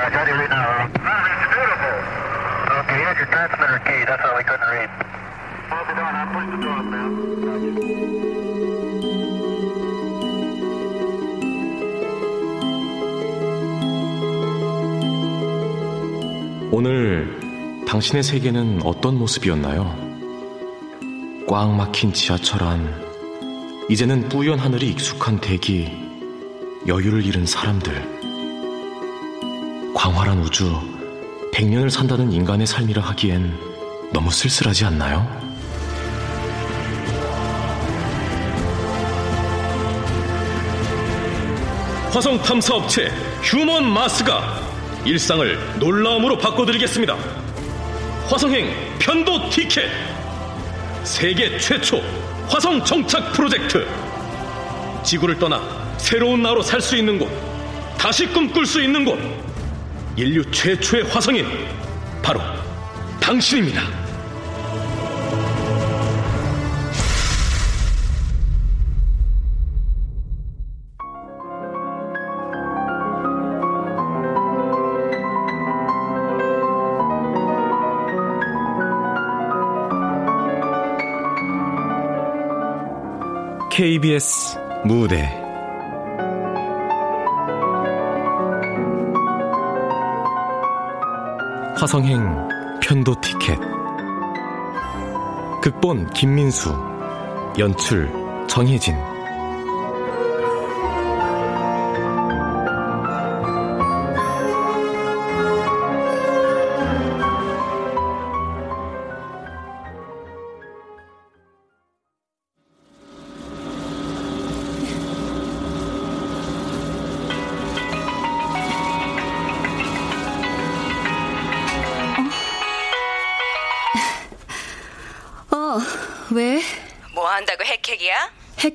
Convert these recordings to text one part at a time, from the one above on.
Uh. 오늘 당신의 세계는 어떤 모습이었나요? 꽉 막힌 지하철 안, 이제는 뿌연 하늘이 익숙한 대기, 여유를 잃은 사람들. 광활한 우주, 백년을 산다는 인간의 삶이라 하기엔 너무 쓸쓸하지 않나요? 화성 탐사 업체 휴먼 마스가 일상을 놀라움으로 바꿔드리겠습니다. 화성행 편도 티켓 세계 최초 화성 정착 프로젝트 지구를 떠나 새로운 나로 살 수 있는 곳 다시 꿈꿀 수 있는 곳 인류 최초의 화성인 바로 당신입니다. KBS 무대 화성행 편도 티켓. 극본 김민수 연출 정혜진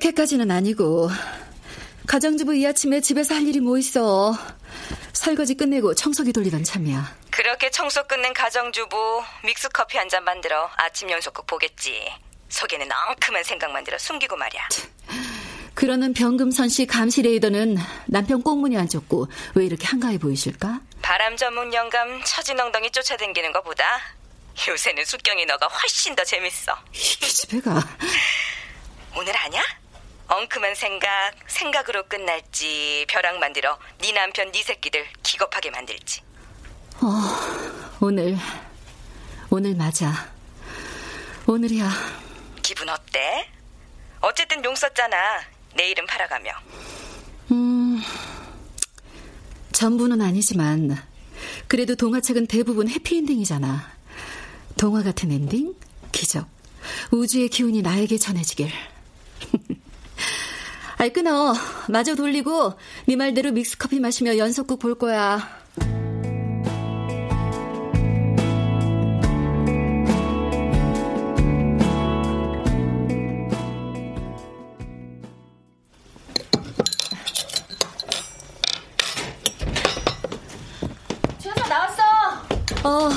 핵핵까지는 아니고. 가정주부 이 아침에 집에서 할 일이 뭐 있어. 설거지 끝내고 청소기 돌리던 참이야. 그렇게 청소 끝낸 가정주부 믹스커피 한 잔 만들어 아침 연속극 보겠지. 속에는 엉큼한 생각만 들어 숨기고 말이야. 그러는 병금선 씨 감시 레이더는 남편 꽁무니 안 쫓고 왜 이렇게 한가해 보이실까? 바람 전문 영감 처진 엉덩이 쫓아다니는 것보다 요새는 숙경이 너가 훨씬 더 재밌어. 이게 집에가. 오늘 아냐? 엉큼한 생각, 생각으로 끝날지 벼락 만들어 네 남편 네 새끼들 기겁하게 만들지. 어, 오늘, 오늘 맞아. 오늘이야. 기분 어때? 어쨌든 용 썼잖아. 내일은 팔아가며. 음, 전부는 아니지만, 그래도 동화책은 대부분 해피엔딩이잖아. 동화 같은 엔딩? 기적. 우주의 기운이 나에게 전해지길. 아이, 끊어. 마저 돌리고, 네 말대로 믹스커피 마시며 연속극 볼 거야. 주연아 나왔어. 어,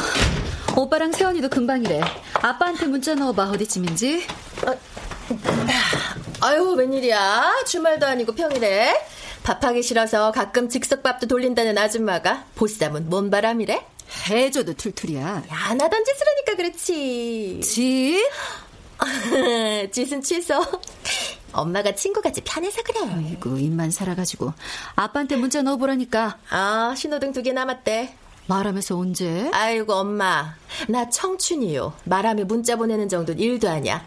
오빠랑 세원이도 금방이래. 아빠한테 문자 넣어봐, 어디쯤인지. 아유 웬일이야? 주말도 아니고 평일에 밥하기 싫어서 가끔 즉석밥도 돌린다는 아줌마가 보쌈은 뭔 바람이래? 해줘도 툴툴이야. 안 하던 짓을 하니까 그렇지. 지? 짓은 취소. 엄마가 친구같이 편해서 그래. 아이고, 입만 살아가지고. 아빠한테 문자 넣어보라니까. 아, 신호등 두 개 남았대. 말하면서 언제? 아이고, 엄마. 나 청춘이요. 말하며 문자 보내는 정도는 일도 아니야.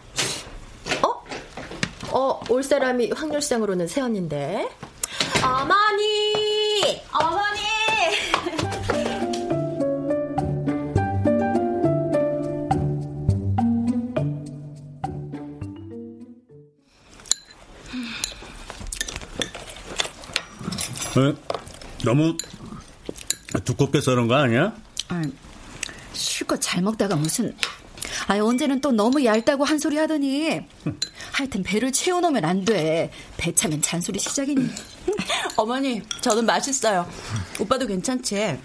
어? 어, 올 사람이 확률상으로는 세언인데. 어머니! 어머니! 어, 너무 두껍게 썰은 거 아니야? 아, 실컷 잘 먹다가 무슨 아 언제는 또 너무 얇다고 한 소리 하더니 하여튼 배를 채워놓으면 안 돼. 배 차면 잔소리 시작이니. 어머니, 저는 맛있어요. 오빠도 괜찮지?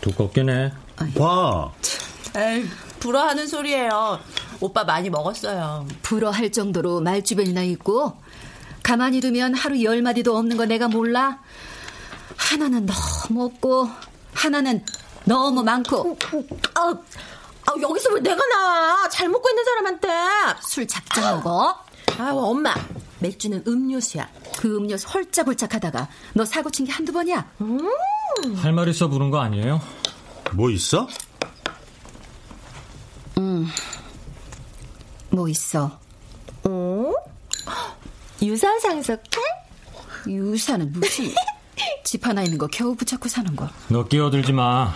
두껍긴 해. 봐. 에이, 불어하는 소리예요. 오빠 많이 먹었어요. 불어할 정도로 말주변이나 있고 가만히 두면 하루 열 마디도 없는 거 내가 몰라. 하나는 너무 없고 하나는 너무 많고 아, 아, 여기서 왜 내가 나와? 잘 먹고 있는 사람한테. 술 작작 먹어. 아, 엄마. 맥주는 음료수야. 그 음료수 홀짝홀짝 하다가 너 사고 친 게 한두 번이야? 할말 있어 부른 거 아니에요? 뭐 있어? 음, 뭐 있어? 어? 유산 상속해? 유산은 무슨 집 하나 있는 거 겨우 붙잡고 사는 거. 너 끼어들지 마.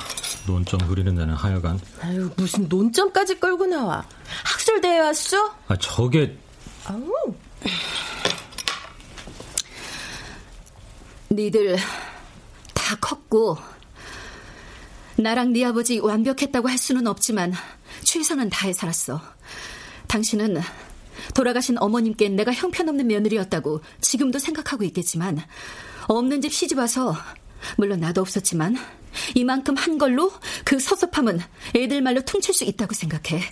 논점 그리는 데는 하여간. 아유, 무슨 논점까지 끌고 나와. 학술 대회 왔어? 아, 저게 아우. 니들 다 컸고 나랑 네 아버지 완벽했다고 할 수는 없지만 최선은 다해 살았어. 당신은 돌아가신 어머님께 내가 형편없는 며느리였다고 지금도 생각하고 있겠지만 없는 집 시집 와서 물론 나도 없었지만 이만큼 한 걸로 그 섭섭함은 애들 말로 퉁칠 수 있다고 생각해.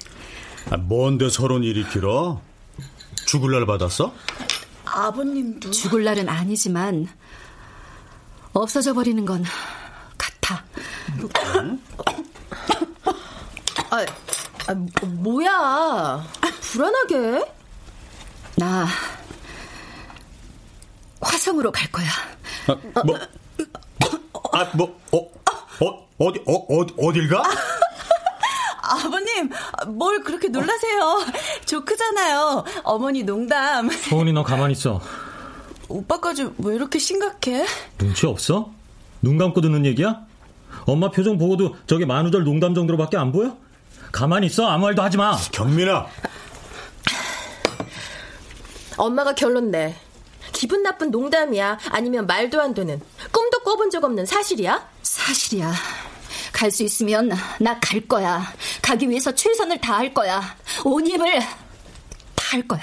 아, 뭔데 서론 일으키러? 죽을 날 받았어? 아버님도. 죽을 날은 아니지만 없어져 버리는 건 같아. 아, 아 뭐야. 불안하게. 나 화성으로 갈 거야. 아, 뭐? 아, 뭐? 어? 어? 어디? 어? 어디? 어딜 가? 아버님, 뭘 그렇게 놀라세요? 저 크잖아요. 어머니 농담. 소은이 너 가만히 있어. 오빠까지 왜 이렇게 심각해? 눈치 없어? 눈 감고 듣는 얘기야? 엄마 표정 보고도 저게 만우절 농담 정도로밖에 안 보여? 가만히 있어. 아무 말도 하지 마. 경민아. 엄마가 결론 내. 기분 나쁜 농담이야? 아니면 말도 안 되는, 꿈도 꿔본 적 없는 사실이야? 사실이야. 갈 수 있으면 나 갈 거야. 가기 위해서 최선을 다할 거야. 온 힘을 다할 거야.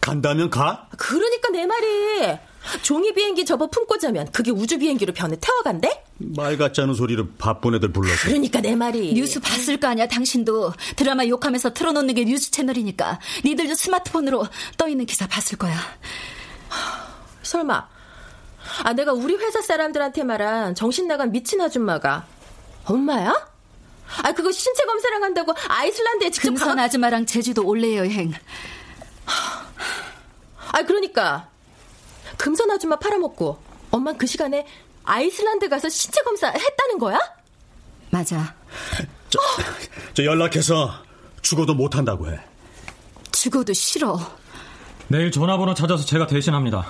간다면 가? 그러니까 내 말이. 종이 비행기 접어 품고 자면 그게 우주 비행기로 변해 태워간대? 말 같지 않은 소리를 바쁜 애들 불러서. 그러니까 내 말이. 뉴스 봤을 거 아니야, 당신도. 드라마 욕하면서 틀어놓는 게 뉴스 채널이니까. 니들도 스마트폰으로 떠 있는 기사 봤을 거야. 설마. 아, 내가 우리 회사 사람들한테 말한 정신 나간 미친 아줌마가 엄마야? 아, 그거 신체 검사랑 한다고 아이슬란드에 직접 금선 가... 아줌마랑 제주도 올레 여행. 아, 그러니까 금선 아줌마 팔아먹고 엄마 그 시간에 아이슬란드 가서 신체 검사 했다는 거야? 맞아. 저, 저 연락해서 죽어도 못한다고 해. 죽어도 싫어. 내일 전화번호 찾아서 제가 대신합니다.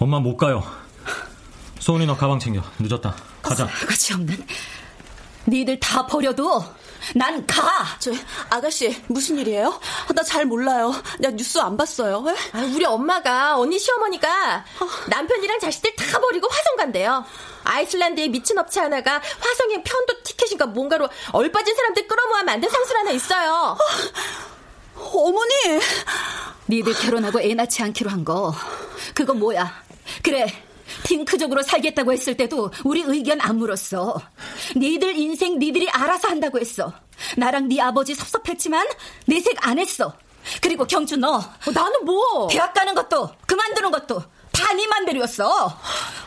엄마 못 가요. 소은이 너 가방 챙겨. 늦었다. 가자. 가치 없는. 니들 다 버려도 난 가. 저 아가씨 무슨 일이에요? 나 잘 몰라요. 나 뉴스 안 봤어요. 아, 우리 엄마가 언니 시어머니가 남편이랑 자식들 다 버리고 화성 간대요. 아이슬란드에 미친 업체 하나가 화성행 편도 티켓인가 뭔가로 얼빠진 사람들 끌어모아 만든 상술 하나 있어요. 어머니! 니들 결혼하고 애 낳지 않기로 한 거. 그거 뭐야? 그래. 핑크적으로 살겠다고 했을 때도 우리 의견 안 물었어. 니들 인생 니들이 알아서 한다고 했어. 나랑 네 아버지 섭섭했지만 내색 안 했어. 그리고 경주 너. 어, 나는 뭐? 대학 가는 것도 그만두는 것도 다네 맘대로였어.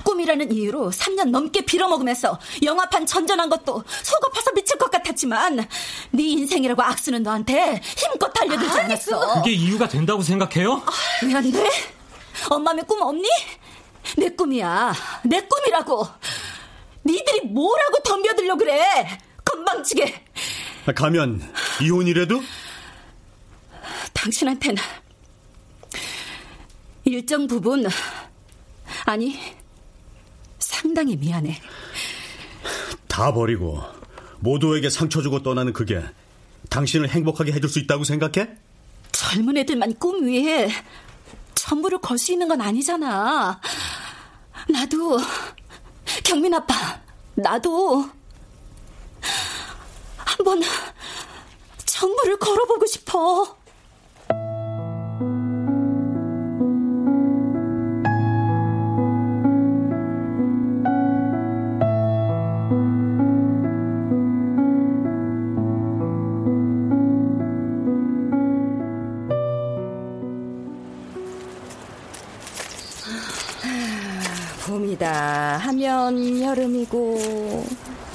꿈이라는 이유로 3년 넘게 빌어먹으면서 영화판 전전한 것도 속 아파서 미칠 것 같았지만 네 인생이라고 악수는 너한테 힘껏 달려들지 않았어. 그게 이유가 된다고 생각해요? 왜 안 돼? 엄마면 꿈 없니? 내 꿈이야. 내 꿈이라고. 니들이 뭐라고 덤벼들려 그래? 건방지게. 가면 이혼이라도? 당신한테는 일정 부분 아니 상당히 미안해. 다 버리고 모두에게 상처 주고 떠나는 그게 당신을 행복하게 해줄 수 있다고 생각해? 젊은 애들만 꿈 위에 전부를 걸 수 있는 건 아니잖아. 나도, 경민 아빠, 나도 한번 전부를 걸어보고 싶어. 하면 여름이고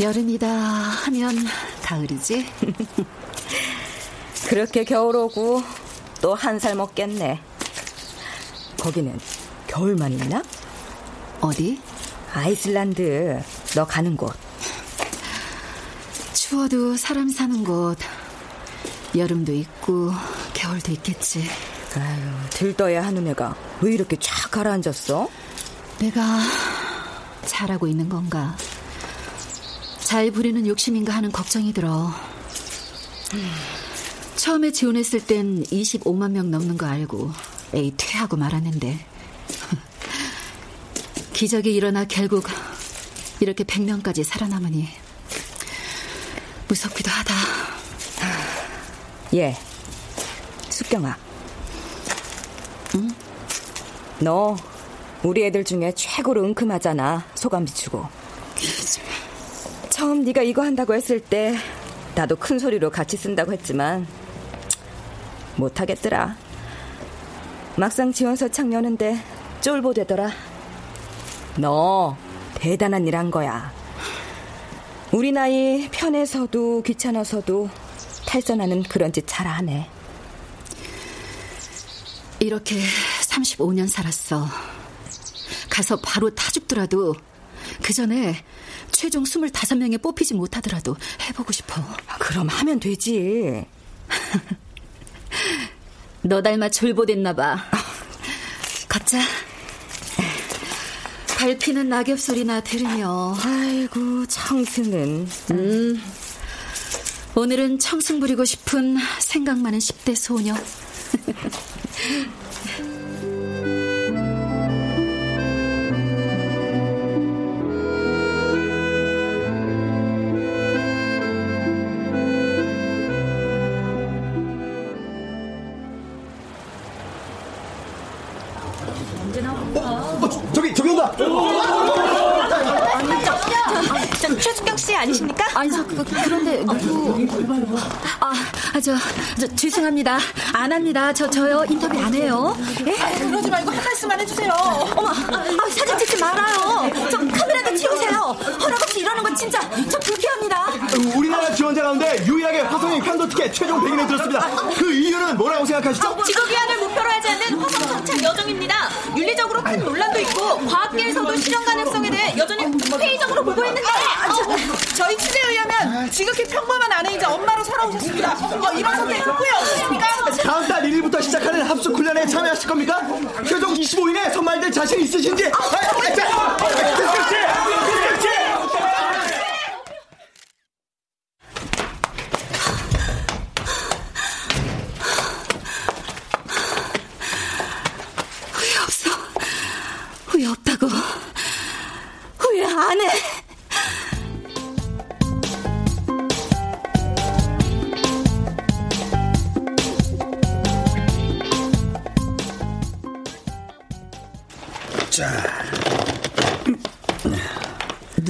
여름이다 하면 가을이지. 그렇게 겨울 오고 또 한 살 먹겠네. 거기는 겨울만 있나? 어디? 아이슬란드. 너 가는 곳. 추워도 사람 사는 곳. 여름도 있고 겨울도 있겠지. 아유, 들떠야 하는 애가 왜 이렇게 쫙 가라앉았어? 내가 잘하고 있는 건가? 잘 부리는 욕심인가 하는 걱정이 들어. 처음에 지원했을 땐 25만 명 넘는 거 알고 에이 퇴하고 말았는데 기적이 일어나 결국 이렇게 100명까지 살아남으니 무섭기도 하다. 예, 숙경아. 응? 너 우리 애들 중에 최고로 은큼하잖아. 소감 비추고. 처음 네가 이거 한다고 했을 때 나도 큰 소리로 같이 쓴다고 했지만 못하겠더라. 막상 지원서 창 여는데 쫄보되더라. 너 대단한 일 한 거야. 우리 나이 편해서도 귀찮아서도 탈선하는 그런 짓 잘하네. 이렇게 35년 살았어. 가서 바로 타 죽더라도 그 전에 최종 25명에 뽑히지 못하더라도 해보고 싶어. 그럼 하면 되지. 너 닮아 졸보됐나 봐. 걷자. 밟히는 낙엽 소리나 들으며. 아이고 청승은. 음. 오늘은 청승 부리고 싶은 생각 많은 10대 소녀. 저, 최숙경 씨 아니십니까? 아니 저 그, 그런데 누구? 아, 아, 저, 저 죄송합니다. 안 합니다. 저 저요 인터뷰 안 해요. 예? 그러지 말고 한 말씀만 해주세요. 어머, 아, 사진 찍지 말아요. 저 카메라도 치우세요. 허락 없이 이러는 건 진짜 저 불쾌합니다. 우리나라 지원자 가운데 유일하게 화성인 편도 티켓 최종 100인에 들었습니다. 그 이유는 뭐라고 생각하시죠? 직업 위안을 목표로 하지 않는 화성 정착 여정입니다. 윤리적으로 큰 논란도 있고 과학계에서도 실현 가능성에 대해 여전히 회의적으로 보고 있는데 저희 취재에 의하면 지극히 평범한 아내이자 엄마로 살아오셨습니다. 어, 이런 선택 후회 없으십니까? 다음 달 1일부터 시작하는 합숙 훈련에 참여하실 겁니까? 최종 25인에 선발될 자신 있으신지? 아, 아, 자, 그렇지, 그렇지. 후회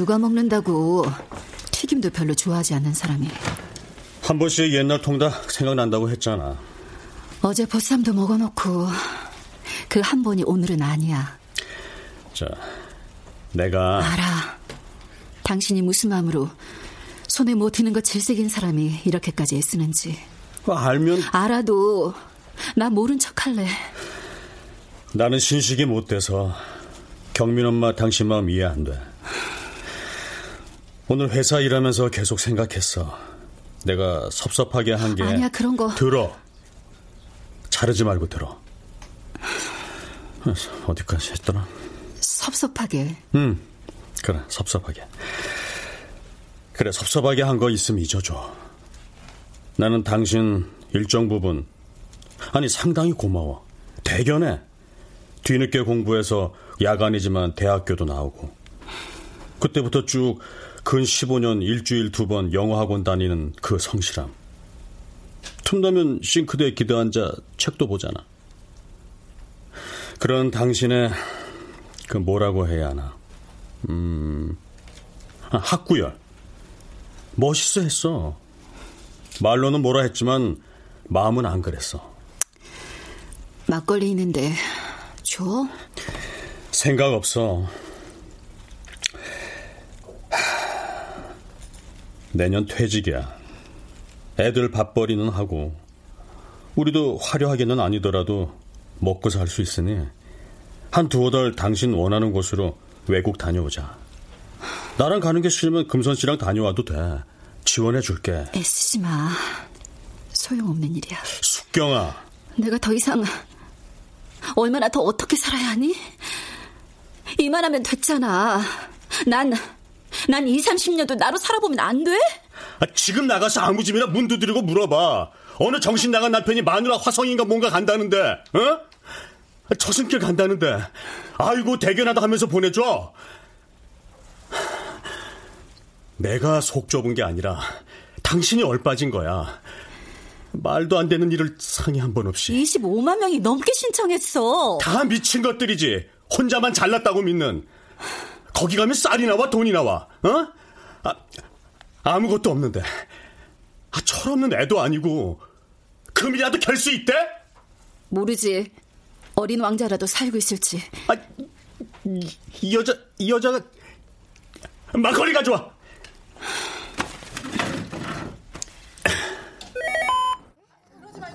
누가 먹는다고 튀김도 별로 좋아하지 않는 사람이 한 번씩 옛날 통닭 생각난다고 했잖아. 어제 보쌈도 먹어놓고 그 한 번이 오늘은 아니야. 자, 내가 알아. 당신이 무슨 마음으로 손에 못 드는 것 질색인 사람이 이렇게까지 애쓰는지. 알면 알아도 나 모른 척할래. 나는 신식이 못 돼서 경민 엄마 당신 마음 이해 안 돼. 오늘 회사 일하면서 계속 생각했어. 내가 섭섭하게 한 게 아니야 그런 거. 들어. 자르지 말고 들어. 어디까지 했더라? 섭섭하게. 응, 그래 섭섭하게. 그래 섭섭하게 한 거 있으면 잊어줘. 나는 당신 일정 부분 아니 상당히 고마워. 대견해. 뒤늦게 공부해서 야간이지만 대학교도 나오고 그때부터 쭉 근 15년 일주일 두 번 영어학원 다니는 그 성실함. 틈나면 싱크대에 기대앉아 책도 보잖아. 그런 당신의 그 뭐라고 해야 하나. 음, 아, 학구열. 멋있어 했어. 말로는 뭐라 했지만 마음은 안 그랬어. 막걸리 있는데 줘? 생각 없어. 내년 퇴직이야. 애들 밥벌이는 하고 우리도 화려하게는 아니더라도 먹고 살 수 있으니 한 두어 달 당신 원하는 곳으로 외국 다녀오자. 나랑 가는 게 싫으면 금선 씨랑 다녀와도 돼. 지원해 줄게. 애쓰지 마. 소용없는 일이야. 숙경아. 내가 더 이상 얼마나 더 어떻게 살아야 하니? 이만하면 됐잖아. 난, 난 2, 30년도 나로 살아보면 안 돼? 아, 지금 나가서 아무 집이나 문 두드리고 물어봐. 어느 정신 나간 남편이 마누라 화성인가 뭔가 간다는데, 어? 저승길 간다는데. 아이고, 대견하다 하면서 보내줘. 내가 속 좁은 게 아니라 당신이 얼빠진 거야. 말도 안 되는 일을 상의 한 번 없이. 25만 명이 넘게 신청했어. 다 미친 것들이지. 혼자만 잘났다고 믿는. 거기 가면 쌀이 나와 돈이 나와. 어? 아, 아무것도 없는데. 아, 철없는 애도 아니고 금이라도 결 수 있대? 모르지. 어린 왕자라도 살고 있을지. 아, 이, 이 여자 이 여자가 막걸리 가져와.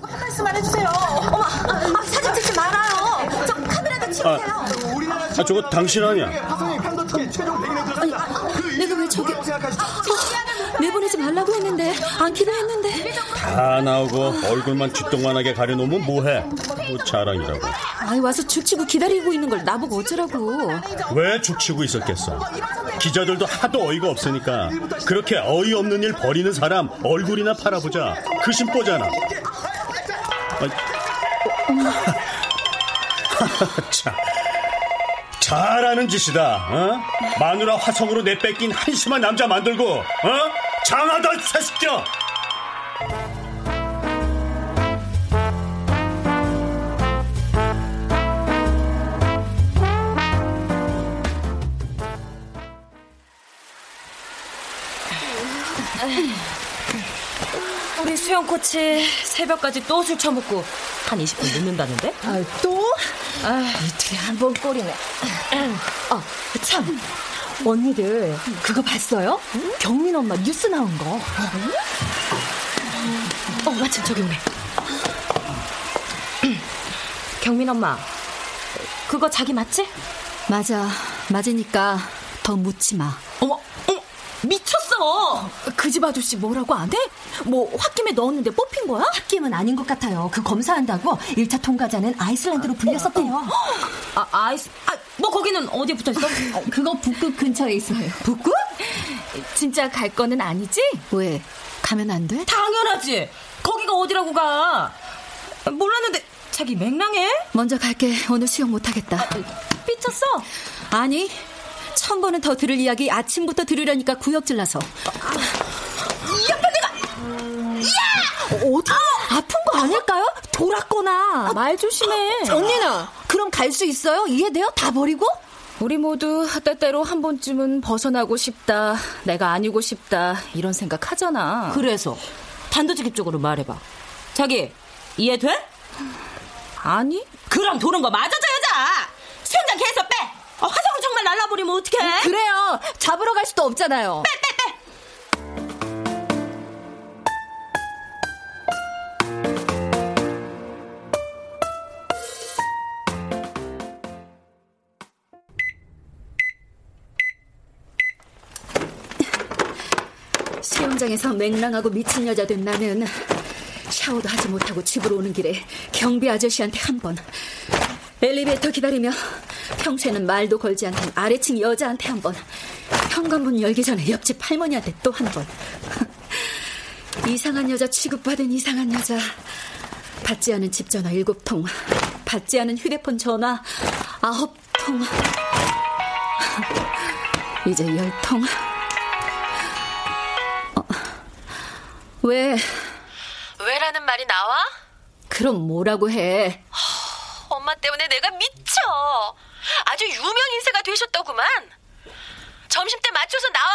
한 말씀만 해주세요. 어머, 아, 사진 찍지 말아요. 저 카메라도 치우세요. 아, 저거 당신 아니야? 아니, 내가 왜 저기... 어, 내보내지 말라고 했는데 안기로 했는데 다 나오고 얼굴만 쥐똥만하게 가려놓으면 뭐해? 뭐 자랑이라고. 아이 와서 죽치고 기다리고 있는 걸 나보고 어쩌라고 왜 죽치고 있었겠어? 기자들도 하도 어이가 없으니까 그렇게 어이없는 일 벌이는 사람 얼굴이나 팔아보자. 그 심보잖아. 참. 잘하는 짓이다. 어? 마누라 화성으로 내 뺏긴 한심한 남자 만들고 어? 장하다 새끼야. 코치 새벽까지 또 술 처먹고 한 20분 늦는다는데? 아, 또? 아, 이틀에 한 번 꼴이네. 아, 참. 언니들 그거 봤어요? 경민 엄마 뉴스 나온 거. 어, 마침 저기 오네. 경민 엄마, 그거 자기 맞지? 맞아 맞으니까 더 묻지 마 어머, 미쳤어. 그 집 아저씨 뭐라고 안 해? 뭐 홧김에 넣었는데 뽑힌 거야? 홧김은 아닌 것 같아요. 그 검사한다고 1차 통과자는 아이슬란드로 불렸었대요. 아, 아이스, 아, 뭐 거기는 어디에 붙어 있어? 그거 북극 근처에 있어요. 북극? 진짜 갈 거는 아니지? 왜 가면 안 돼? 당연하지. 거기가 어디라고 가? 몰랐는데 자기 맹랑해? 먼저 갈게 오늘 수영 못하겠다 삐쳤어? 아니 천 번은 더 들을 이야기 아침부터 들으려니까 구역질 나서 옆에 내가 야! 어디 아픈 거 아닐까요? 돌았거나 말 조심해. 언니는 그럼 갈 수 있어요? 이해돼요? 다 버리고? 우리 모두 때때로 한 번쯤은 벗어나고 싶다. 내가 아니고 싶다. 이런 생각 하잖아. 그래서 단도직입적으로 말해봐. 자기 이해돼? 아니? 그럼 도는 거 맞아줘 여자. 수영장 계 어, 화성을 정말 날라버리면 어떡해? 그래요. 잡으러 갈 수도 없잖아요. 빼 빼 빼. 수영장에서 맹랑하고 미친 여자 된 나는 샤워도 하지 못하고 집으로 오는 길에 경비 아저씨한테 한 번, 엘리베이터 기다리며 평소에는 말도 걸지 않던 아래층 여자한테 한 번, 현관문 열기 전에 옆집 할머니한테 또 한 번. 이상한 여자 취급받은 이상한 여자. 받지 않은 집 전화 일곱 통, 받지 않은 휴대폰 전화 아홉 통. 이제 열 통. 어, 왜? 왜라는 말이 나와? 그럼 뭐라고 해? 엄마 때문에 내가 미쳐. 아주 유명 인사가 되셨더구만. 점심 때 맞춰서 나와.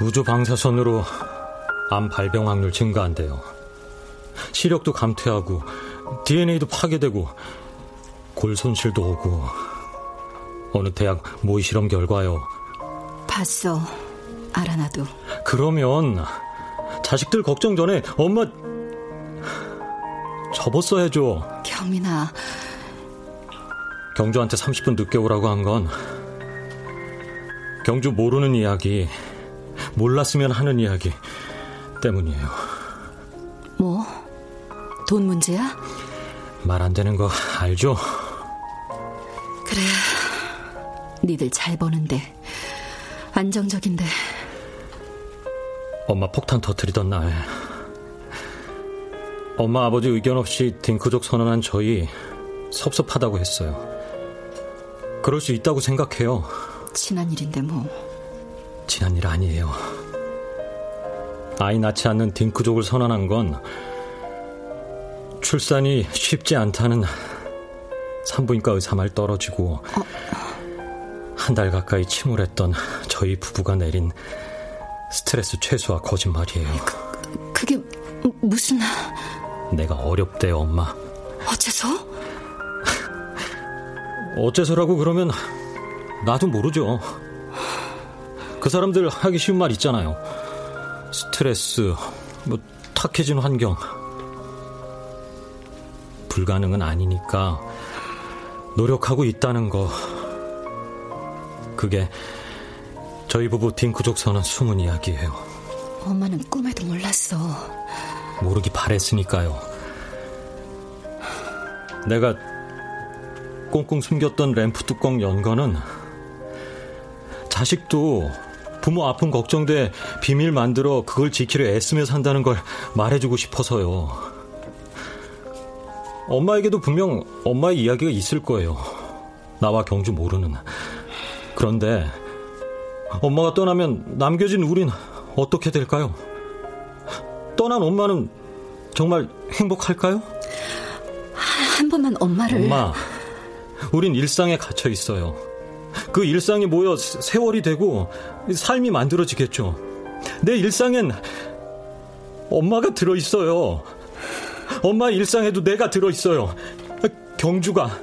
우주 방사선으로 암 발병 확률 증가한대요. 시력도 감퇴하고 DNA도 파괴되고 골 손실도 오고 어느 대학 모의 실험 결과요. 봤어. 알아 나도. 그러면 자식들 걱정 전에 엄마 접었어야죠. 경민아. 경주한테 30분 늦게 오라고 한 건 경주 모르는 이야기, 몰랐으면 하는 이야기 때문이에요. 뭐? 돈 문제야? 말 안 되는 거 알죠? 그래. 니들 잘 버는데. 안정적인데. 엄마 폭탄 터트리던 날 엄마 아버지 의견 없이 딩크족 선언한 저희 섭섭하다고 했어요. 그럴 수 있다고 생각해요. 지난 일인데 뭐. 지난 일 아니에요. 아이 낳지 않는 딩크족을 선언한 건 출산이 쉽지 않다는 산부인과 의사 말 떨어지고 한 달 가까이 침울했던 저희 부부가 내린 스트레스 최소화 거짓말이에요. 그게 무슨... 내가 어렵대요, 엄마. 어째서? 어째서라고 그러면 나도 모르죠. 그 사람들 하기 쉬운 말 있잖아요. 스트레스, 뭐 탁해진 환경. 불가능은 아니니까 노력하고 있다는 거. 그게 저희 부부 딩크족 선언 숨은 이야기예요. 엄마는 꿈에도 몰랐어. 모르기 바랬으니까요. 내가 꽁꽁 숨겼던 램프 뚜껑 연 거는 자식도 부모 아픔 걱정돼 비밀 만들어 그걸 지키려 애쓰며 산다는 걸 말해주고 싶어서요. 엄마에게도 분명 엄마의 이야기가 있을 거예요. 나와 경주 모르는. 그런데 엄마가 떠나면 남겨진 우린 어떻게 될까요? 떠난 엄마는 정말 행복할까요? 한 번만 엄마를. 엄마, 우린 일상에 갇혀 있어요. 그 일상이 모여 세월이 되고 삶이 만들어지겠죠. 내 일상엔 엄마가 들어 있어요. 엄마 일상에도 내가 들어 있어요. 경주가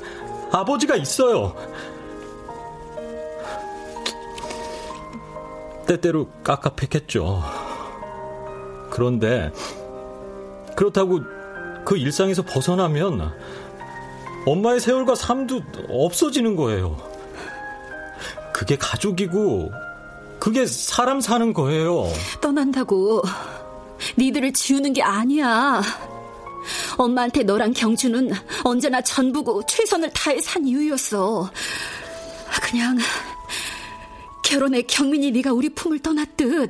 아버지가 있어요. 때때로 깝깝했겠죠. 그런데 그렇다고 그 일상에서 벗어나면 엄마의 세월과 삶도 없어지는 거예요. 그게 가족이고 그게 사람 사는 거예요. 떠난다고 니들을 지우는 게 아니야. 엄마한테 너랑 경주는 언제나 전부고 최선을 다해 산 이유였어. 그냥 결혼에 경민이 네가 우리 품을 떠났듯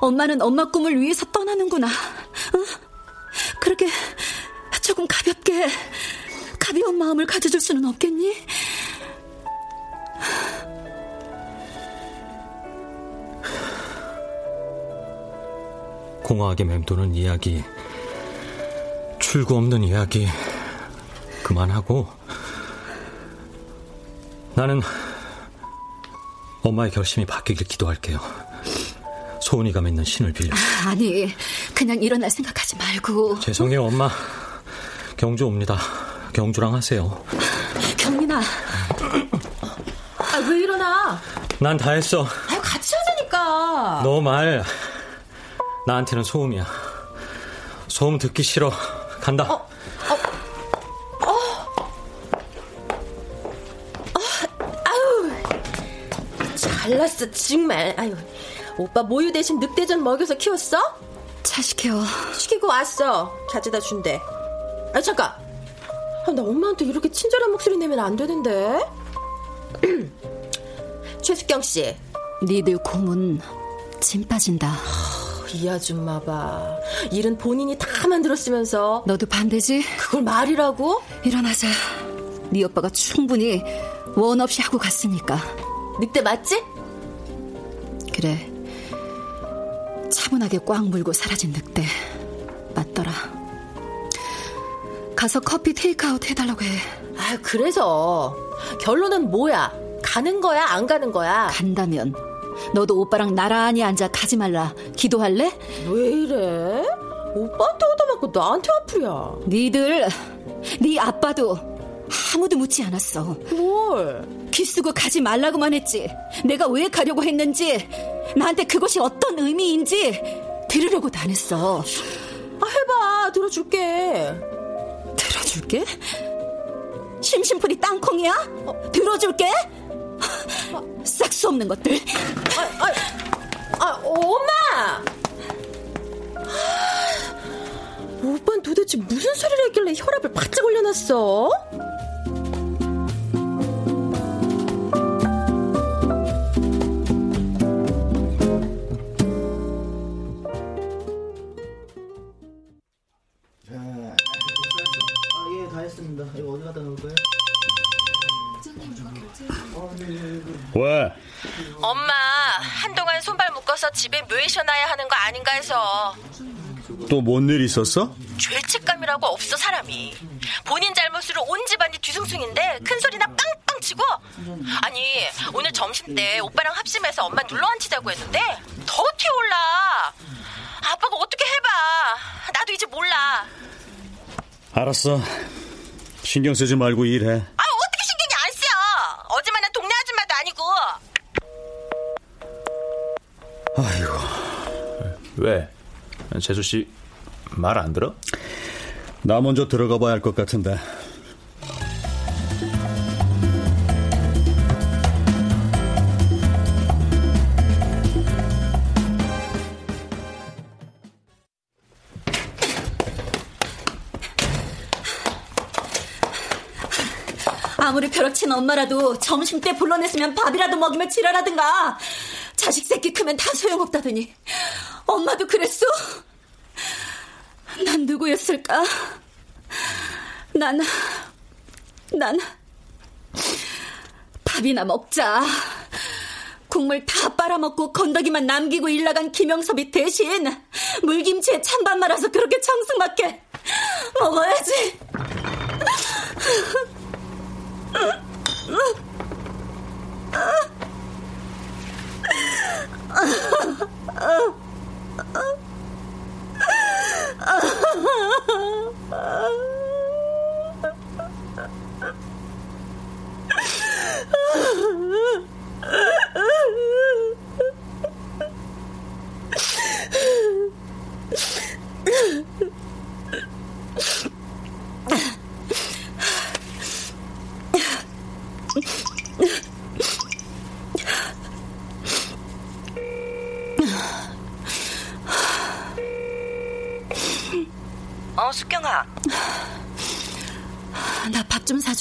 엄마는 엄마 꿈을 위해서 떠나는구나. 어? 그렇게 조금 가볍게 가벼운 마음을 가져줄 수는 없겠니? 공허하게 맴도는 이야기, 출구 없는 이야기, 그만하고, 나는 엄마의 결심이 바뀌길 기도할게요. 소은이가 맺는 신을 빌려. 아, 아니, 그냥 일어날 생각하지 말고. 죄송해요, 엄마. 경주 옵니다. 경주랑 하세요. 경민아. 아, 왜 일어나? 난 다 했어. 아, 같이 하자니까. 너 말, 나한테는 소음이야. 소음 듣기 싫어. 간다. 어, 어, 잘났어 정말. 아유, 오빠 모유 대신 늑대전 먹여서 키웠어? 차 시켜. 시키고 왔어. 가져다 준대. 아 잠깐. 아, 나 엄마한테 이렇게 친절한 목소리 내면 안 되는데. 최숙경 씨. 니들 고문 진 빠진다. 이 아줌마 봐. 일은 본인이 다 만들었으면서. 너도 반대지? 그걸 말이라고? 일어나자. 네 오빠가 충분히 원 없이 하고 갔으니까. 늑대 맞지? 그래. 차분하게 꽉 물고 사라진 늑대. 맞더라. 가서 커피 테이크아웃 해달라고 해. 아, 그래서 결론은 뭐야? 가는 거야, 안 가는 거야? 간다면 너도 오빠랑 나란히 앉아 가지 말라. 기도할래? 왜 이래? 오빠한테 얻어맞고 나한테 아프랴. 니들, 네 아빠도 아무도 묻지 않았어. 뭘? 기쓰고 가지 말라고만 했지. 내가 왜 가려고 했는지, 나한테 그것이 어떤 의미인지 들으려고도 안 했어. 아, 해봐. 들어줄게. 들어줄게? 심심풀이 땅콩이야? 어, 들어줄게? 싹수 없는 것들. 아, 아, 아 엄마! 오빠는 도대체 무슨 소리를 했길래 혈압을 바짝 올려놨어? 왜? 엄마, 한동안 손발 묶어서 집에 묘해셔놔야 하는 거 아닌가 해서. 또 뭔 일 있었어? 죄책감이라고 없어, 사람이. 본인 잘못으로 온 집안이 뒤숭숭인데 큰 소리나 빵빵 치고. 아니, 오늘 점심 때 오빠랑 합심해서 엄마 눌러 앉히자고 했는데 더 튀어올라. 아빠가 어떻게 해봐. 나도 이제 몰라. 알았어. 신경 쓰지 말고 일해. 아, 어떻게 신경이 안 쓰여? 어제만한 동네 아줌마도 아이고. 왜? 재수 씨 말 안 들어? 나 먼저 들어가 봐야 할 것 같은데. 아무리 벼락친 엄마라도 점심 때 불러냈으면 밥이라도 먹이며 지랄하든가. 자식 새끼 크면 다 소용없다더니. 엄마도 그랬어? 난 누구였을까? 난, 난, 밥이나 먹자. 국물 다 빨아먹고 건더기만 남기고 일 나간 김영섭이 대신 물김치에 찬밥 말아서 그렇게 청승맞게 먹어야지. 어, 숙경아. 나밥좀사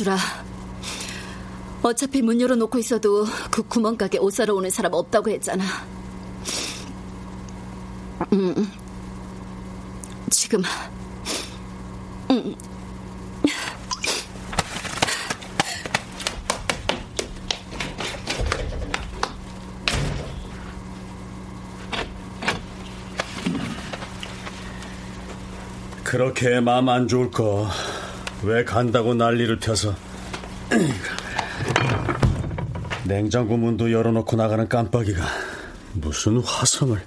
주라. 어차피 문 열어놓고 있어도 그 구멍가게 옷 사러 오는 사람 없다고 했잖아. 음, 지금. 음. 그렇게 마음 안 좋을 거. 왜 간다고 난리를 펴서. 냉장고 문도 열어놓고 나가는 깜빡이가 무슨 화성을.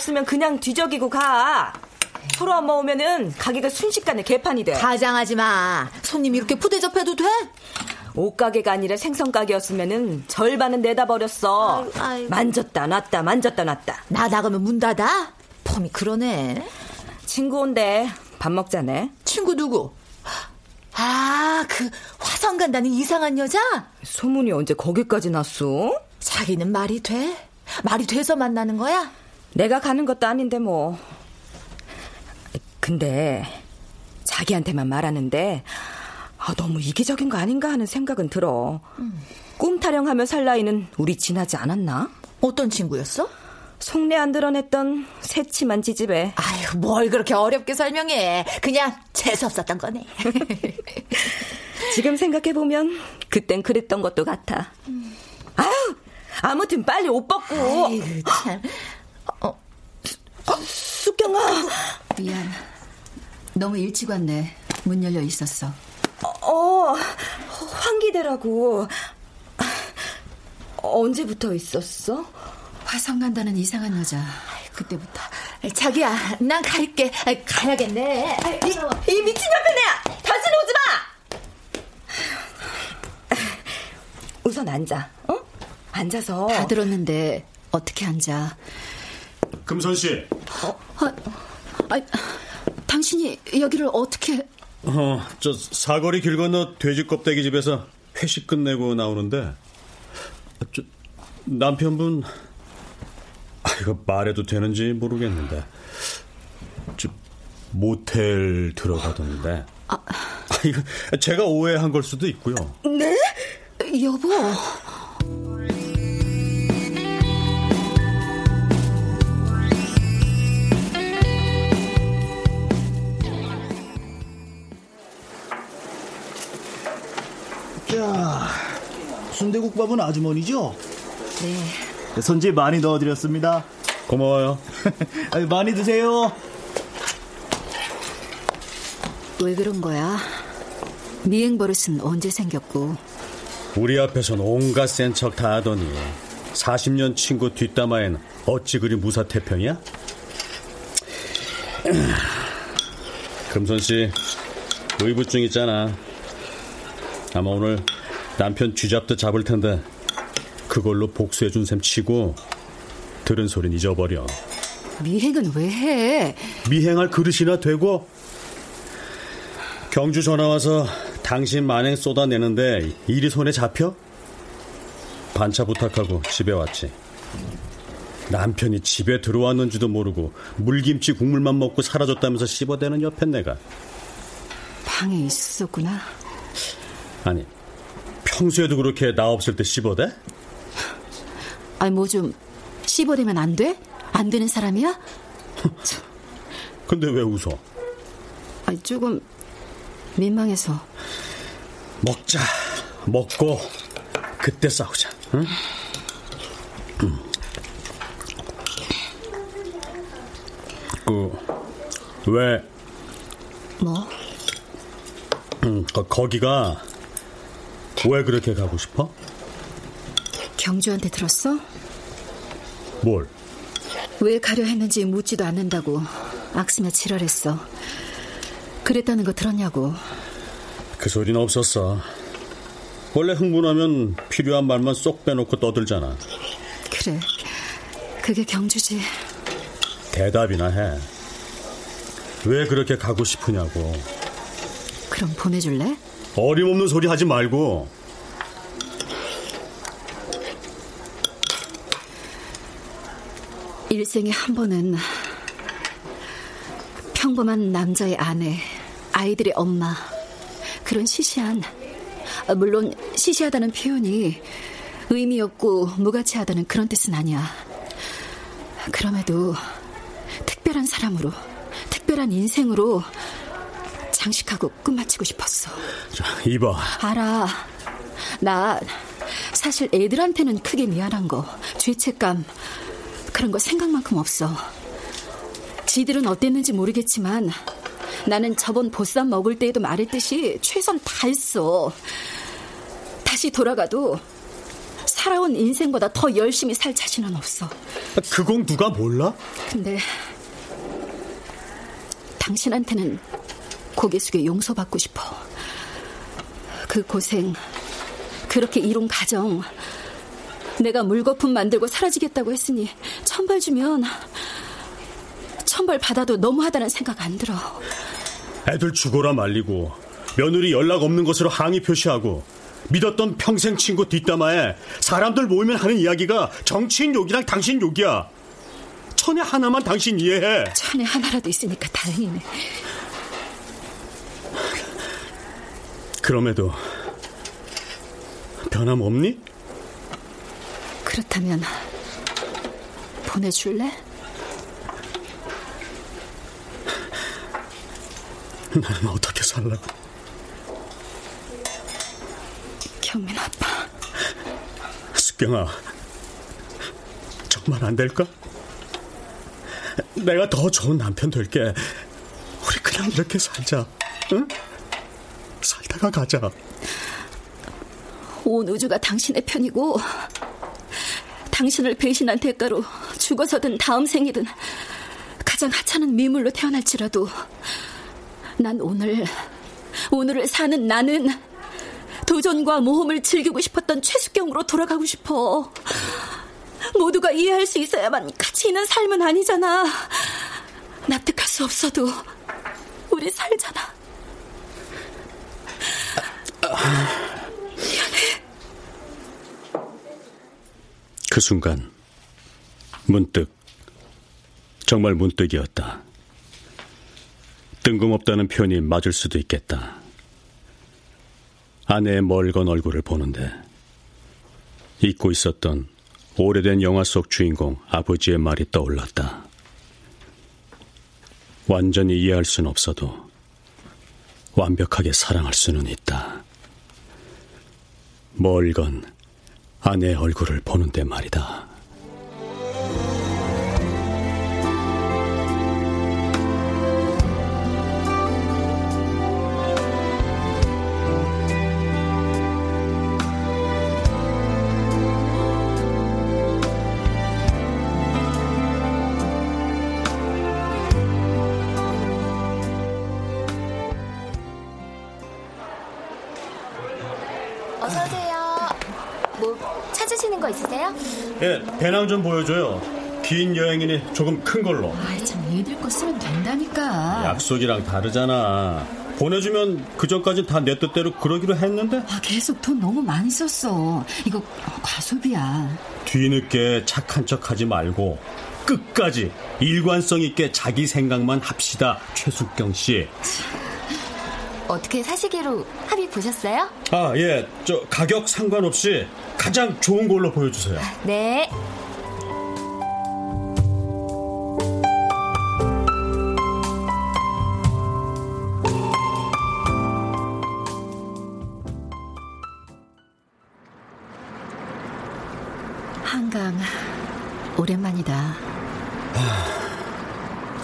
없으면 그냥 뒤적이고 가. 서로 안 먹으면은 가게가 순식간에 개판이 돼. 가장하지 마. 손님 이렇게 푸대접해도 돼? 옷가게가 아니라 생선가게였으면은 절반은 내다 버렸어. 아이고, 아이고. 만졌다 놨다 만졌다 놨다. 나 나가면 문 닫아? 폼이 그러네. 친구 온대. 밥 먹자네. 친구 누구? 아, 그 화성 간다는 이상한 여자? 소문이 언제 거기까지 났어? 자기는 말이 돼? 말이 돼서 만나는 거야? 내가 가는 것도 아닌데 뭐. 근데 자기한테만 말하는데 아, 너무 이기적인 거 아닌가 하는 생각은 들어. 음. 꿈 타령하며 살 나이는 우리 지나지 않았나? 어떤 친구였어? 속내 안 드러냈던 새침한 지집애. 아유, 뭘 그렇게 어렵게 설명해. 그냥 재수 없었던 거네. 지금 생각해보면 그땐 그랬던 것도 같아. 음. 아유, 아무튼 빨리 옷 벗고. 아이고, 참. 어, 어, 숙경아. 미안. 너무 일찍 왔네. 문 열려 있었어. 어, 환기대라고. 언제부터 있었어? 화성 간다는 이상한 여자. 그때부터. 자기야, 난 갈게. 가야겠네. 이, 이 미친 옆에 내야 다시 오지 마! 우선 앉아, 어? 앉아서. 다 들었는데, 어떻게 앉아? 금선 씨. 어, 아, 아, 당신이 여기를 어떻게. 어, 저 사거리 길 건너 돼지 껍데기 집에서 회식 끝내고 나오는데 저, 남편분 아, 이거 말해도 되는지 모르겠는데 저, 모텔 들어가던데 아, 아 이거 제가 오해한 걸 수도 있고요. 네? 여보. 순대국밥은 아주머니죠? 네. 손질 많이 넣어드렸습니다. 고마워요. 많이 드세요. 왜 그런 거야? 미행 버릇은 언제 생겼고? 우리 앞에선 온갖 센 척 다 하더니 40년 친구 뒷담화엔 어찌 그리 무사태평이야? 금손 씨 의부증 있잖아. 아마 오늘 남편 쥐잡도 잡을 텐데 그걸로 복수해준 셈 치고 들은 소린 잊어버려. 미행은 왜 해? 미행할 그릇이나 되고 경주 전화 와서 당신 만행 쏟아내는데 일이 손에 잡혀? 반차 부탁하고 집에 왔지. 남편이 집에 들어왔는지도 모르고 물김치 국물만 먹고 사라졌다면서 씹어대는 옆에 내가. 방에 있었구나. 아니, 평소에도 그렇게 나 없을 때 씹어대? 아니, 뭐 좀 씹어대면 안 돼? 안 되는 사람이야? 근데 왜 웃어? 아니, 조금 민망해서. 먹자. 먹고 그때 싸우자. 응? 음. 그, 왜? 뭐? 음, 거, 거기가 왜 그렇게 가고 싶어? 경주한테 들었어? 뭘? 왜 가려 했는지 묻지도 않는다고 악쓰며 지랄했어. 그랬다는 거 들었냐고. 그 소리는 없었어. 원래 흥분하면 필요한 말만 쏙 빼놓고 떠들잖아. 그래. 그게 경주지. 대답이나 해. 왜 그렇게 가고 싶으냐고. 그럼 보내줄래? 어림없는 소리 하지 말고. 일생에 한 번은 평범한 남자의 아내, 아이들의 엄마, 그런 시시한, 물론 시시하다는 표현이 의미 없고 무가치하다는 그런 뜻은 아니야. 그럼에도 특별한 사람으로, 특별한 인생으로 장식하고 끝마치고 싶었어. 자, 이봐. 알아. 나 사실 애들한테는 크게 미안한 거, 죄책감 그런 거 생각만큼 없어. 지들은 어땠는지 모르겠지만 나는 저번 보쌈 먹을 때에도 말했듯이 최선 다했어. 다시 돌아가도 살아온 인생보다 더 열심히 살 자신은 없어. 그건 누가 몰라? 근데 당신한테는 고개 숙여 용서받고 싶어. 그 고생, 그렇게 이룬 가정, 내가 물거품 만들고 사라지겠다고 했으니 천벌 주면 천벌 받아도 너무하다는 생각 안 들어. 애들 죽어라 말리고 며느리 연락 없는 것으로 항의 표시하고 믿었던 평생 친구 뒷담화에 사람들 모이면 하는 이야기가 정치인 욕이랑 당신 욕이야. 천에 하나만 당신 이해해. 천에 하나라도 있으니까 다행이네. 그럼에도 변함 없니? 그렇다면 보내줄래? 나는 어떻게 살라고? 경민 아빠. 숙경아, 정말 안 될까? 내가 더 좋은 남편 될게. 우리 그냥 이렇게 살자, 응? 살다가 가자. 온 우주가 당신의 편이고, 당신을 배신한 대가로 죽어서든 다음 생이든 가장 하찮은 미물로 태어날지라도 난 오늘, 오늘을 사는 나는 도전과 모험을 즐기고 싶었던 최숙경으로 돌아가고 싶어. 모두가 이해할 수 있어야만 가치 있는 삶은 아니잖아. 납득할 수 없어도 우리 살잖아. 그 순간 문득 정말 문득이었다. 뜬금없다는 표현이 맞을 수도 있겠다. 아내의 멀건 얼굴을 보는데 잊고 있었던 오래된 영화 속 주인공 아버지의 말이 떠올랐다. 완전히 이해할 수는 없어도 완벽하게 사랑할 수는 있다. 멀건 아내의 얼굴을 보는데 말이다. 배낭 좀 보여줘요. 긴 여행이니 조금 큰 걸로. 아이, 참, 얘들 거 쓰면 된다니까. 약속이랑 다르잖아. 보내주면 그 전까지 다 내 뜻대로 그러기로 했는데 아, 계속 돈 너무 많이 썼어. 이거 과소비야. 뒤늦게 착한 척하지 말고 끝까지 일관성 있게 자기 생각만 합시다. 최숙경 씨. 어떻게 사시기로 합의 보셨어요? 아, 예. 저 가격 상관없이 가장 좋은 걸로 보여주세요. 네.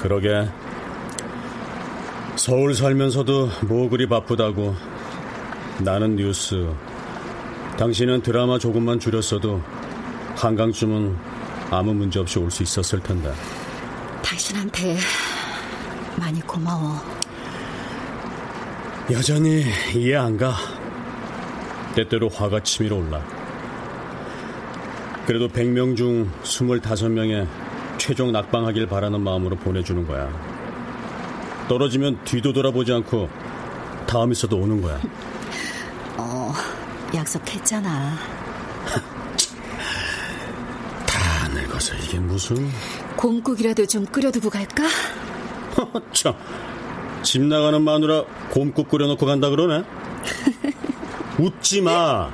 그러게. 서울 살면서도 뭐 그리 바쁘다고. 나는 뉴스. 당신은 드라마 조금만 줄였어도 한강쯤은 아무 문제 없이 올 수 있었을 텐데. 당신한테 많이 고마워. 여전히 이해 안 가. 때때로 화가 치밀어 올라. 그래도 100명 중 25명에 최종 낙방하길 바라는 마음으로 보내주는 거야. 떨어지면 뒤도 돌아보지 않고 다음 있어도 오는 거야. 어, 약속했잖아. 다 늙어서 이게 무슨... 곰국이라도 좀 끓여두고 갈까? 참, 집 나가는 마누라 곰국 끓여놓고 간다 그러네? 웃지 마.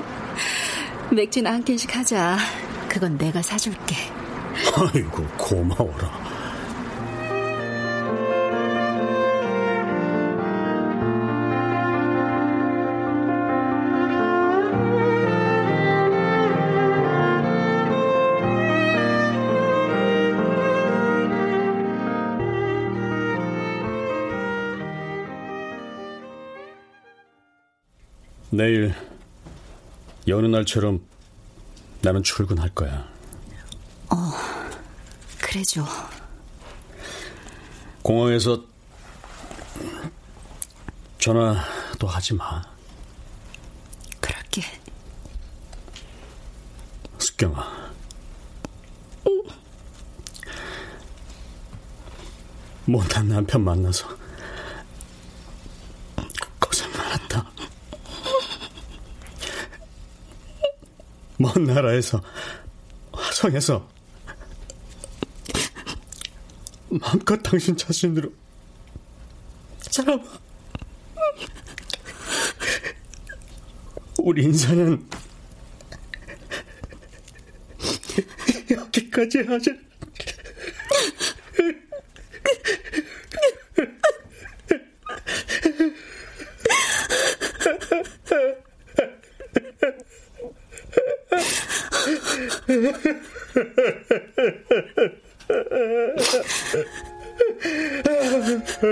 맥주나 한 캔씩 하자. 그건 내가 사줄게. 아이고, 고마워라. 내일 여느 날처럼 나는 출근할 거야. 그래죠. 공항에서 전화도 하지 마. 그럴게. 숙경아. 못한 남편 만나서 고생 많았다. 먼 나라에서 화성에서 마음껏 당신 자신으로 살아봐. 우리 인사는 여기까지 하자.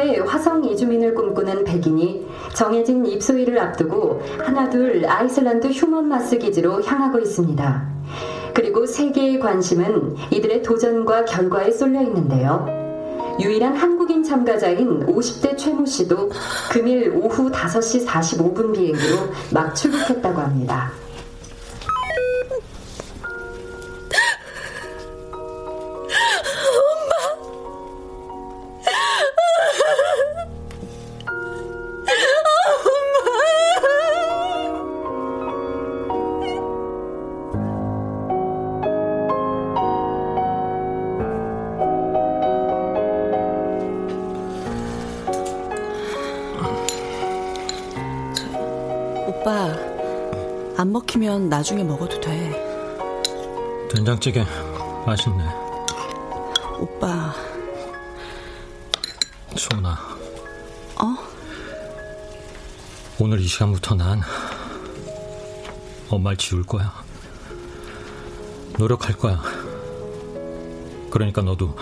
최초의 화성 이주민을 꿈꾸는 백인이 정해진 입소일을 앞두고 하나둘 아이슬란드 휴먼마스 기지로 향하고 있습니다. 그리고 세계의 관심은 이들의 도전과 결과에 쏠려 있는데요. 유일한 한국인 참가자인 50대 최모 씨도 금일 오후 5시 45분 비행기로 막 출국했다고 합니다. 된장찌개 맛있네. 오빠, 수은아, 어? 오늘 이 시간부터 난 엄마를 지울 거야. 노력할 거야. 그러니까 너도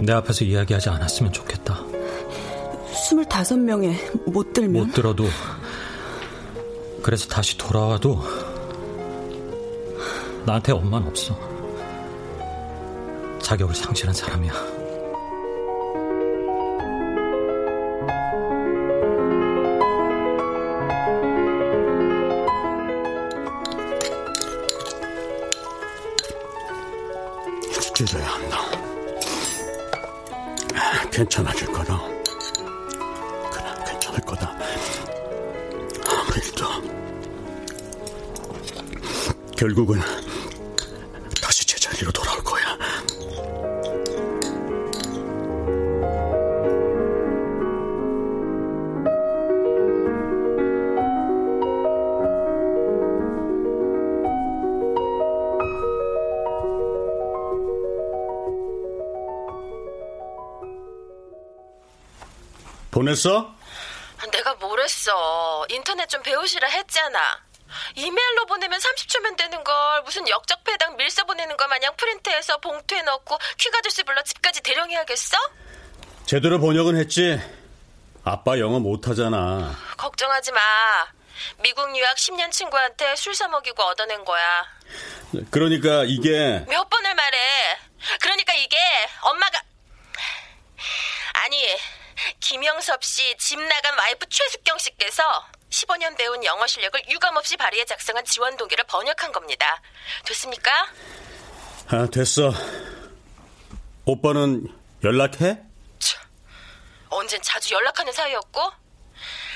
내 앞에서 이야기하지 않았으면 좋겠다. 스물다섯 명에 못 들면? 못 들어도 그래서 다시 돌아와도 나한테 엄마는 없어. 자격을 상실한 사람이야. 찔러야 한다. 괜찮아질 거다. 그래, 괜찮을 거다. 아무 일도. 결국은 보냈어? 내가 뭘 했어. 인터넷 좀 배우시라 했잖아. 이메일로 보내면 30초면 되는 걸 무슨 역적 배당 밀서 보내는 거 마냥 프린트해서 봉투에 넣고 큐 아저씨 불러 집까지 대령해야겠어? 제대로 번역은 했지. 아빠 영어 못하잖아. 걱정하지 마. 미국 유학 10년 친구한테 술 사 먹이고 얻어낸 거야. 그러니까 이게 몇 번을 말해. 그러니까 이게 엄마가 아니 김영섭 씨 집 나간 와이프 최숙경 씨께서 15년 배운 영어 실력을 유감없이 발휘해 작성한 지원 동기를 번역한 겁니다. 됐습니까? 아, 됐어. 오빠는 연락해? 언젠 자주 연락하는 사이였고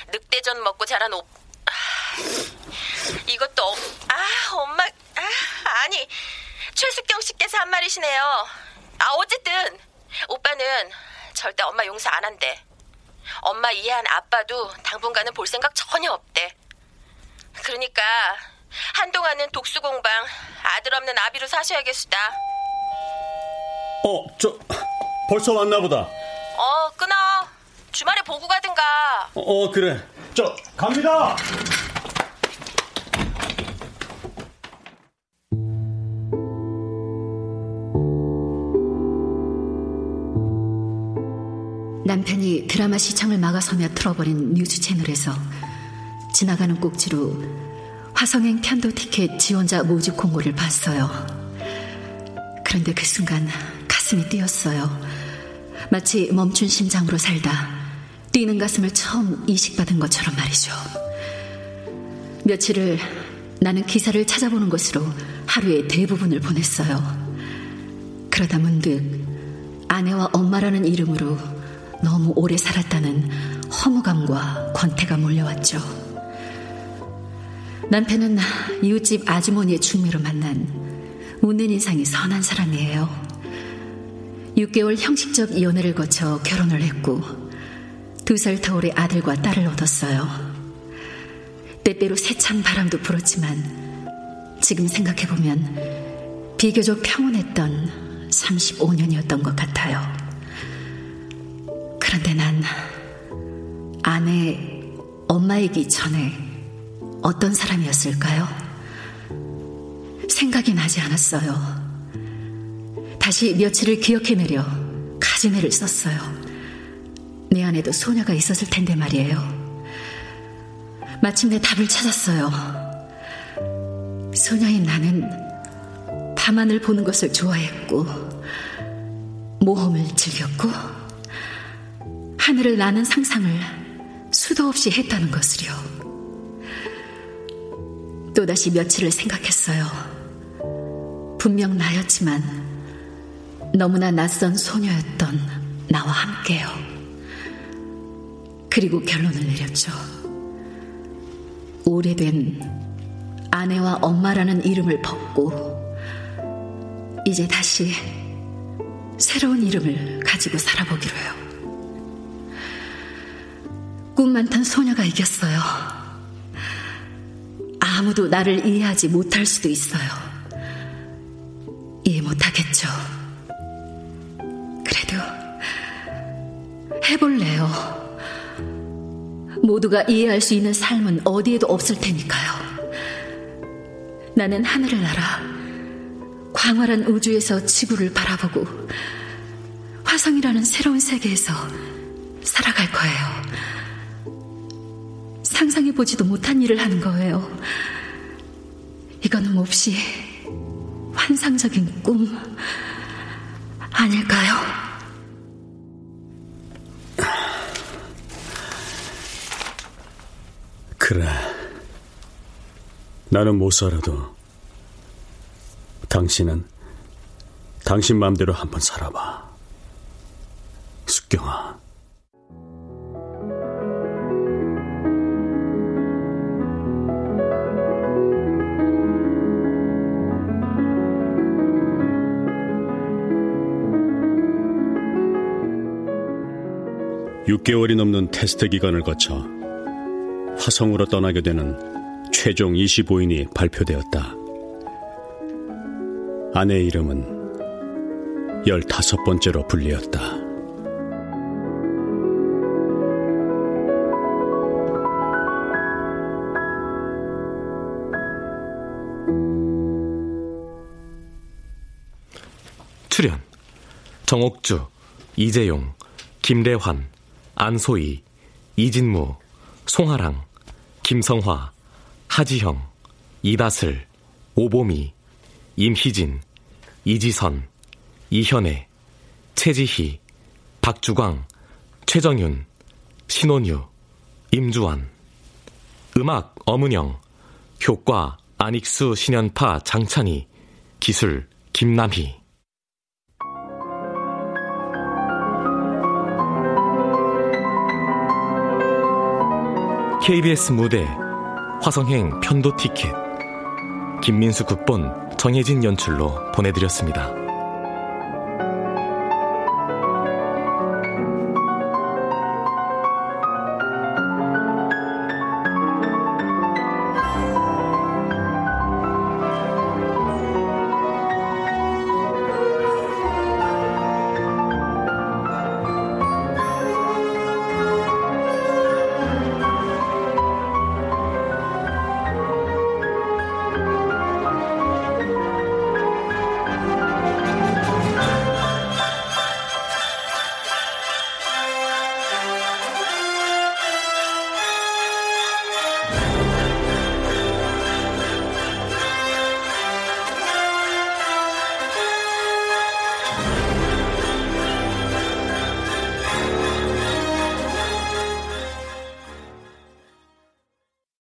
늑대전 먹고 자란 오 아, 이것도 어... 아 엄마 아, 아니 최숙경 씨께서 한 말이시네요. 아 어쨌든 오빠는 절대 엄마 용서 안 한대. 엄마 이해한 아빠도 당분간은 볼 생각 전혀 없대. 그러니까 한동안은 독수 공방 아들 없는 아비로 사셔야겠수다. 어, 저 벌써 왔나 보다. 어 끊어. 주말에 보고 가든가. 어, 어 그래. 저 갑니다. 남편이 드라마 시청을 막아서며 틀어버린 뉴스 채널에서 지나가는 꼭지로 화성행 편도 티켓 지원자 모집 공고를 봤어요. 그런데 그 순간 가슴이 뛰었어요. 마치 멈춘 심장으로 살다 뛰는 가슴을 처음 이식받은 것처럼 말이죠. 며칠을 나는 기사를 찾아보는 것으로 하루의 대부분을 보냈어요. 그러다 문득 아내와 엄마라는 이름으로 너무 오래 살았다는 허무감과 권태가 몰려왔죠. 남편은 이웃집 아주머니의 중매로 만난 웃는 인상이 선한 사람이에요. 6개월 형식적 이혼을 거쳐 결혼을 했고 두 살 터울의 아들과 딸을 얻었어요. 때때로 세찬 바람도 불었지만 지금 생각해보면 비교적 평온했던 35년이었던 것 같아요. 그런데 난 아내, 엄마이기 전에 어떤 사람이었을까요? 생각이 나지 않았어요. 다시 며칠을 기억해내려 가지내를 썼어요. 내 안에도 소녀가 있었을 텐데 말이에요. 마침내 답을 찾았어요. 소녀인 나는 밤하늘 보는 것을 좋아했고, 모험을 즐겼고, 하늘을 나는 상상을 수도 없이 했다는 것을요. 또다시 며칠을 생각했어요. 분명 나였지만, 너무나 낯선 소녀였던 나와 함께요. 그리고 결론을 내렸죠. 오래된 아내와 엄마라는 이름을 벗고 이제 다시 새로운 이름을 가지고 살아보기로 해요. 꿈 많던 소녀가 이겼어요. 아무도 나를 이해하지 못할 수도 있어요. 이해 못하겠죠. 해볼래요. 모두가 이해할 수 있는 삶은 어디에도 없을 테니까요. 나는 하늘을 날아 광활한 우주에서 지구를 바라보고 화성이라는 새로운 세계에서 살아갈 거예요. 상상해보지도 못한 일을 하는 거예요. 이거는 몹시 환상적인 꿈 아닐까요? 그래. 나는 못 살아도 당신은 당신 마음대로 한번 살아봐. 숙경아. (6개월이) 넘는 테스트 기간을 거쳐 화성으로 떠나게 되는 최종 25인이 발표되었다. 아내의 이름은 15번째로 불리었다. 출연 정옥주, 이재용, 김대환, 안소희, 이진무, 송하랑, 김성화, 하지형, 이다슬, 오보미, 임희진, 이지선, 이현애, 최지희, 박주광, 최정윤, 신원유, 임주환. 음악 엄은영, 효과 안익수 신연파 장찬희, 기술 김남희. KBS 무대 화성행 편도 티켓 김민수 국본 정혜진 연출로 보내드렸습니다.